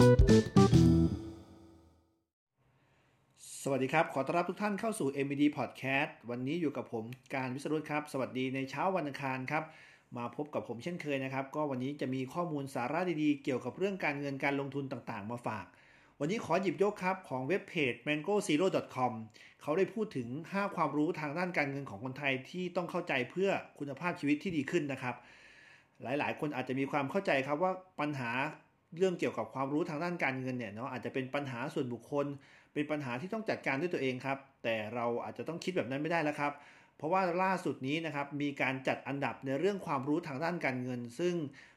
สวัสดีครับ ขอต้อนรับทุกท่านเข้าสู่ MBD Podcast วันนี้อยู่กับผมการวิสรุตครับ สวัสดีในเช้าวันอังคารครับ มาพบกับผมเช่นเคยนะครับ ก็วันนี้จะมีข้อมูลสาระดีๆ เกี่ยวกับเรื่องการเงินการลงทุนต่างๆ มาฝาก วันนี้ขอหยิบยกครับของเว็บเพจ mangozero.com เขาได้พูดถึง 5 ความรู้ทางด้านการเงินของคนไทยที่ต้องเข้าใจเพื่อคุณภาพชีวิตที่ดีขึ้นนะครับ หลายๆ คนอาจจะมีความเข้าใจครับว่าปัญหา เรื่องเกี่ยวกับความรู้ทางด้านการเงินเนี่ยเนาะอาจจะเป็นปัญหาส่วนบุคคล เป็นปัญหาที่ต้องจัดการด้วยตัวเองครับ แต่เราอาจจะต้องคิดแบบนั้นไม่ได้แล้วครับ เพราะว่าล่าสุดนี้นะครับมีการจัดอันดับในเรื่องความรู้ทางด้านการเงิน ซึ่ง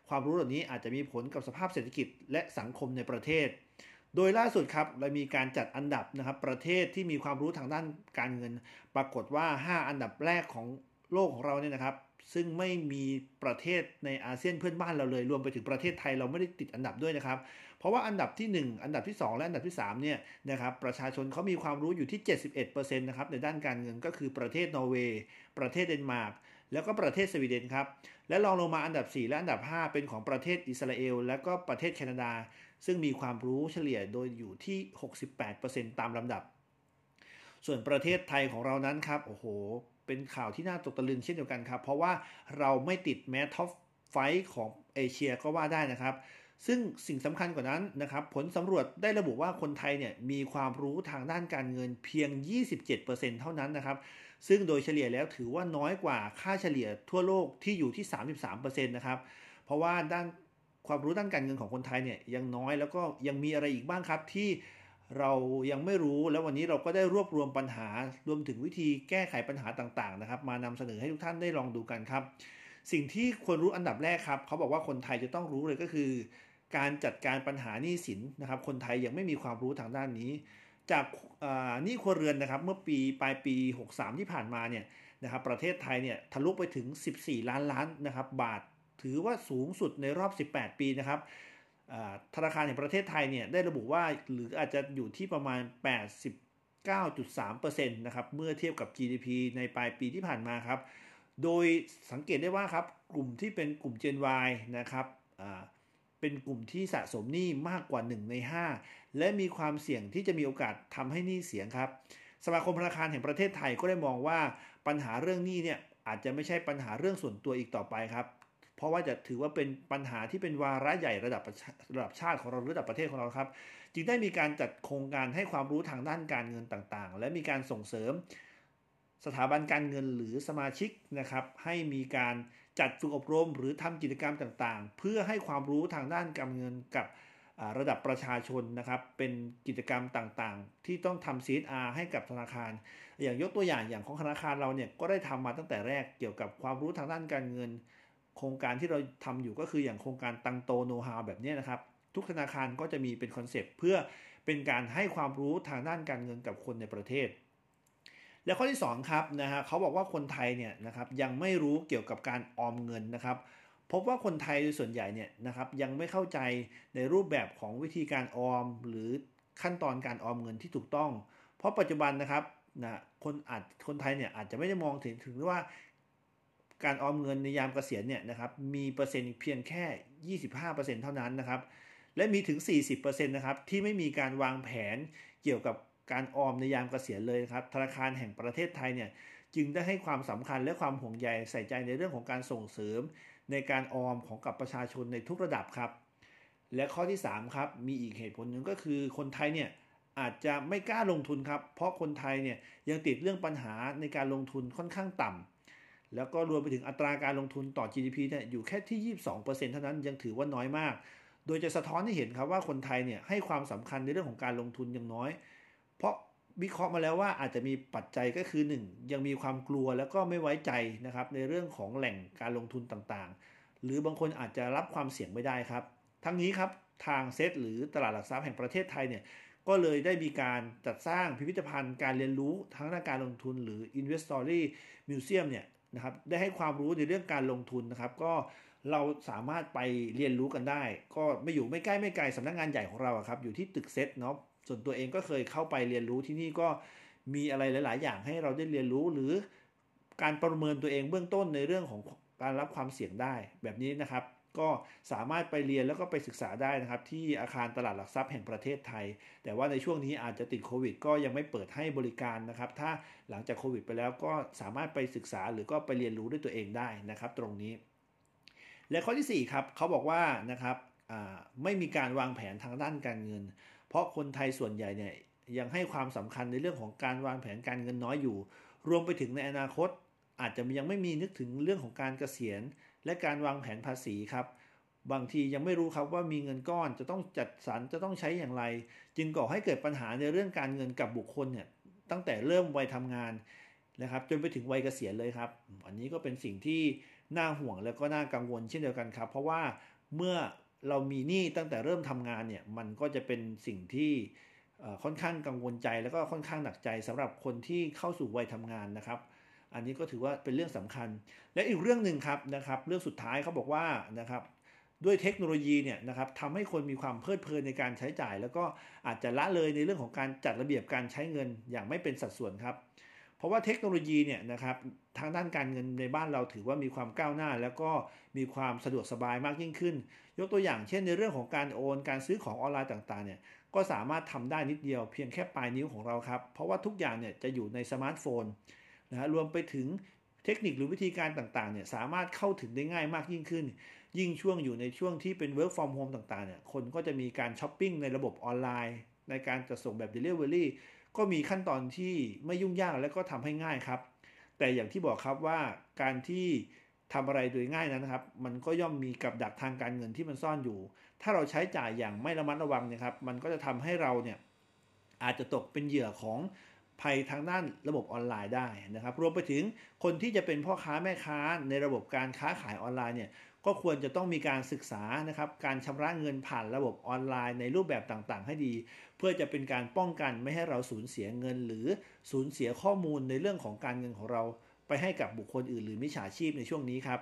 ความรู้เหล่านี้อาจจะมีผลกับสภาพเศรษฐกิจและสังคมในประเทศ โดยล่าสุดครับเรามีการจัดอันดับนะครับประเทศที่มีความรู้ทางด้านการเงิน ปรากฏว่า 5 อันดับแรกของโลกของเราเนี่ยนะครับ ซึ่งไม่มีประเทศในอาเซียนเพื่อนบ้านเราเลย รวมไปถึงประเทศไทยเราไม่ได้ติดอันดับด้วยนะครับ เพราะว่าอันดับที่ 1 อันดับที่ 2 และอันดับที่3เนี่ยนะครับประชาชนเขามีความรู้อยู่ที่ 71%นะครับในด้านการเงินก็คือประเทศนอร์เวย์ประเทศเดนมาร์กแล้วก็ประเทศสวีเดนครับ และรองลงมาอันดับ 4 และอันดับ 5 เป็นของประเทศอิสราเอล และก็ประเทศแคนาดา ซึ่งมีความรู้เฉลี่ยโดยอยู่ที่ 68%ตามลำดับ ส่วนประเทศไทยของเรานั้นครับโอ้โห เป็นข่าวที่น่าตกตะลึงเช่นเดียวกันครับ เพราะว่าเราไม่ติดแม้ท็อปไฟของเอเชียก็ว่าได้นะครับ ซึ่งสิ่งสำคัญกว่านั้นนะครับ ผลสำรวจได้ระบุว่าคนไทยเนี่ยมีความรู้ทางด้านการเงินเพียง 27%เท่านั้นนะครับ ซึ่งโดยเฉลี่ยแล้วถือว่าน้อยกว่าค่าเฉลี่ยทั่วโลกที่อยู่ที่ 33%นะครับ เพราะว่าด้านความรู้ด้านการเงินของคนไทยเนี่ยยังน้อยแล้วก็ยังมีอะไรอีกบ้างครับที่ เรายังไม่รู้แล้ววันนี้เราก็ได้รวบรวมปัญหารวมถึงวิธีแก้ไขปัญหาต่างๆนะครับ มานำเสนอให้ทุกท่านได้ลองดูกันครับ สิ่งที่ควรรู้อันดับแรกครับเขาบอกว่าคนไทยจะต้องรู้เลยก็คือ การจัดการปัญหาหนี้สินนะครับ คนไทยยังไม่มีความรู้ทางด้านนี้ จากหนี้ครัวเรือนนะครับ เมื่อปีปลายปี 63 ที่ผ่านมาเนี่ยนะครับ ประเทศไทยเนี่ยทะลุไปถึง 14 ล้านล้านนะครับ บาทถือว่าสูงสุดในรอบ 18 ปีนะครับ ธนาคารแห่งประเทศไทยเนี่ยได้ระบุว่าหรืออาจจะอยู่ที่ประมาณ 89.3%นะครับเมื่อเทียบกับ GDP ในปลายปีที่ผ่านมาครับ โดยสังเกตได้ว่าครับกลุ่มที่เป็นกลุ่ม Gen Y นะครับเป็นกลุ่มที่สะสมหนี้มากกว่า 1 ใน 5 และมีความเสี่ยงที่จะมีโอกาสทำให้หนี้เสียครับ สมาคมธนาคารแห่งประเทศไทยก็ได้มองว่าปัญหาเรื่องหนี้เนี่ยอาจจะไม่ใช่ปัญหาเรื่องส่วนตัวอีกต่อไปครับ ราะว่าจะถือว่าเป็นปัญหาที่เป็นวาระใหญ่ระดับระดับชาติของเราระดับประเทศของเราครับ จึงได้มีการจัดโครงการให้ความรู้ทางด้านการเงินต่างๆ และมีการส่งเสริมสถาบันการเงินหรือสมาชิกนะครับให้มีการจัดฝึกอบรมหรือทำกิจกรรมต่างๆ เพื่อให้ความรู้ทางด้านการเงินกับระดับประชาชนนะครับ เป็นกิจกรรมต่างๆ ที่ต้องทำ CSR ให้กับธนาคาร อย่างยกตัวอย่างอย่างของธนาคารเราเนี่ยก็ได้ทำมาตั้งแต่แรกเกี่ยวกับความรู้ทางด้านการเงิน โครงการที่เราทำอยู่ก็คืออย่างโครงการตังโต Know-how แบบนี้นะครับ ทุกธนาคารก็จะมีเป็น concept เพื่อเป็นการให้ความรู้ทางด้านการเงินกับคนในประเทศ แล้วข้อที่2ครับนะฮะเขาบอกว่าคนไทยเนี่ยนะครับยังไม่รู้เกี่ยวกับการออมเงินนะครับ พบว่าคนไทยโดยส่วนใหญ่เนี่ยนะครับยังไม่เข้าใจในรูปแบบของวิธีการออม หรือขั้นตอนการออมเงินที่ถูกต้อง เพราะปัจจุบันนะครับนะคนอาจคนไทยเนี่ยอาจจะไม่ได้มองถึงถึงว่า การออมเงินในยามเกษียณเนี่ยนะครับมีเปอร์เซ็นต์เพียงแค่ 25%เท่านั้นนะครับและมีถึง 40%นะครับที่ไม่มีการวางแผนเกี่ยวกับการออมในยามเกษียณเลยครับธนาคารแห่งประเทศไทยเนี่ยจึงได้ให้ความสำคัญและความห่วงใยใส่ใจในเรื่องของการส่งเสริม ในการออมของกับประชาชนในทุกระดับครับ และข้อที่3ครับมีอีกเหตุผลหนึ่งก็คือคนไทยเนี่ยอาจจะไม่กล้าลงทุนครับ เพราะคนไทยเนี่ยยังติดเรื่องปัญหาในการลงทุนค่อนข้างต่ำ แล้วก็รวมไปถึงอัตราการลงทุนต่อ GDP เนี่ยอยู่แค่ที่ 22%เท่านั้นยังถือว่าน้อยมาก โดยจะสะท้อนให้เห็นครับว่าคนไทยเนี่ยให้ความสำคัญในเรื่องของการลงทุนยังน้อย เพราะวิเคราะห์มาแล้วว่าอาจจะมีปัจจัยก็คือ 1 ยังมีความกลัวแล้วก็ไม่ไว้ใจนะครับในเรื่องของแหล่งการลงทุนต่างๆ หรือบางคนอาจจะรับความเสี่ยงไม่ได้ครับ ทั้งนี้ครับทางเซตหรือตลาดหลักทรัพย์แห่งประเทศไทยเนี่ยก็เลยได้มีการจัดสร้างพิพิธภัณฑ์การเรียนรู้ทั้งด้านการลงทุนหรือ Investory Museum เนี่ย นะครับได้ให้ความรู้ในเรื่องการลงทุนนะครับ ก็เราสามารถไปเรียนรู้กันได้ ก็ไม่อยู่ไม่ใกล้ไม่ไกลสำนักงงานใหญ่ของเราครับอยู่ที่ตึกเซตเนาะส่วนตัวเองก็เคยเข้าไปเรียนรู้ที่นี่ก็มีอะไรหลาย ๆ อย่างให้เราได้เรียนรู้หรือการประเมินตัวเองเบื้องต้นในเรื่องของการรับความเสี่ยงได้แบบนี้นะครับ ก็สามารถไปเรียนแล้วก็ไปศึกษาได้นะครับ ที่อาคารตลาดหลักทรัพย์แห่งประเทศไทย แต่ว่าในช่วงนี้อาจจะติดโควิด ก็ยังไม่เปิดให้บริการนะครับ ถ้าหลังจากโควิด ไปแล้วก็สามารถไปศึกษาหรือก็ไปเรียนรู้ด้วยตัวเองได้นะครับ ตรงนี้ และข้อที่4ครับเขาบอกว่านะครับไม่มีการวางแผนทางด้านการเงิน เพราะคนไทยส่วนใหญ่เนี่ยยังให้ความสำคัญในเรื่องของการวางแผนการเงินน้อยอยู่ รวมไปถึงในอนาคต อาจจะยังไม่มีนึกถึงเรื่องของการเกษียณ และการวางแผนภาษีครับ บางทียังไม่รู้ครับว่ามีเงินก้อนจะต้องจัดสรรจะต้องใช้อย่างไร จึงก่อให้เกิดปัญหาในเรื่องการเงินกับบุคคลเนี่ยตั้งแต่เริ่มวัยทำงานนะครับจนไปถึงวัยเกษียณเลยครับ อันนี้ก็เป็นสิ่งที่น่าห่วงแล้วก็น่ากังวลเช่นเดียวกันครับ เพราะว่าเมื่อเรามีหนี้ตั้งแต่เริ่มทำงานเนี่ยมันก็จะเป็นสิ่งที่ค่อนข้างกังวลใจ แล้วก็ค่อนข้างหนักใจสำหรับคนที่เข้าสู่วัยทำงานนะครับ อันนี้ก็ถือว่าเป็นเรื่องสำคัญ และอีกเรื่องหนึ่งครับนะครับ เรื่องสุดท้ายเขาบอกว่านะครับด้วยเทคโนโลยีเนี่ยนะครับทำให้คนมีความเพลิดเพลินในการใช้จ่าย แล้วก็อาจจะละเลยในเรื่องของการจัดระเบียบการใช้เงินอย่างไม่เป็นสัดส่วนครับ เพราะว่าเทคโนโลยีเนี่ยนะครับทางด้านการเงินในบ้านเราถือว่ามีความก้าวหน้า แล้วก็มีความสะดวกสบายมากยิ่งขึ้น ยกตัวอย่างเช่นในเรื่องของการโอนการซื้อของออนไลน์ต่างๆเนี่ยก็สามารถทำได้นิดเดียวเพียงแค่ปลายนิ้วของเราครับเพราะว่าทุกอย่างเนี่ยจะอยู่ในสมาร์ทโฟน นะรวมไปถึงเทคนิคหรือวิธีการต่างๆเนี่ยสามารถเข้าถึงได้ง่ายมากยิ่งขึ้น ยิ่งช่วงอยู่ในช่วงที่เป็น work from home ต่างๆเนี่ยคนก็จะมีการช้อปปิ้งในระบบออนไลน์ ในการจะส่งแบบ delivery ก็มีขั้นตอนที่ไม่ยุ่งยากและก็ทำให้ง่ายครับ แต่อย่างที่บอกครับว่าการที่ทำอะไรโดยง่ายนั้นนะครับ มันก็ย่อมมีกับดักทางการเงินที่มันซ่อนอยู่ ถ้าเราใช้จ่ายอย่างไม่ระมัดระวังนะครับ มันก็จะทำให้เราเนี่ยอาจจะตกเป็นเหยื่อของ ภัยทางด้านระบบออนไลน์ได้นะครับ รวมไปถึงคนที่จะเป็นพ่อค้าแม่ค้าในระบบการค้าขายออนไลน์เนี่ยก็ควรจะต้องมีการศึกษานะครับการชำระเงินผ่านระบบออนไลน์ในรูปแบบต่างๆ ให้ดี เพื่อจะเป็นการป้องกันไม่ให้เราสูญเสียเงิน หรือสูญเสียข้อมูลในเรื่องของการเงินของเรา ไปให้กับบุคคลอื่น หรือมิจฉาชีพในช่วงนี้ครับ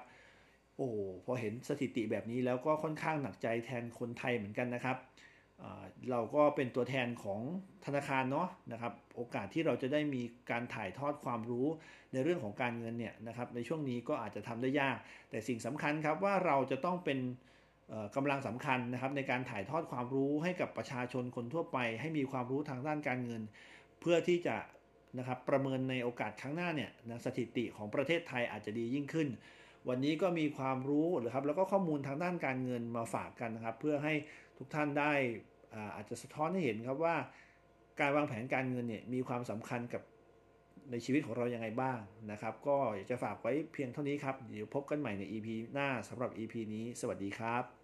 โอ้พอเห็นสถิติแบบนี้แล้วก็ค่อนข้างหนักใจแทนคนไทยเหมือนกันนะครับ เราก็เป็นตัวแทนของธนาคารเนาะนะครับ โอกาสที่เราจะได้มีการถ่ายทอดความรู้ในเรื่องของการเงินเนี่ยนะครับ ในช่วงนี้ก็อาจจะทำได้ยาก แต่สิ่งสำคัญครับว่าเราจะต้องเป็นกำลังสำคัญนะครับในการถ่ายทอดความรู้ให้กับประชาชนคนทั่วไป ให้มีความรู้ทางด้านการเงิน เพื่อที่จะนะครับประเมินในโอกาสครั้งหน้าเนี่ยนะสถิติของประเทศไทยอาจจะดียิ่งขึ้น วันนี้ก็มีความรู้หรือครับแล้วก็ข้อมูลทางด้านการเงินมาฝากกันนะครับ เพื่อให้ทุกท่านได้ อาจจะสะท้อนให้เห็นครับว่า การวางแผนการเงินเนี่ยมีความสำคัญกับในชีวิตของเรายังไงบ้างนะครับ ก็อยากจะฝากไว้เพียงเท่านี้ครับ เดี๋ยวพบกันใหม่ใน EP หน้าสำหรับ EP นี้ สวัสดีครับ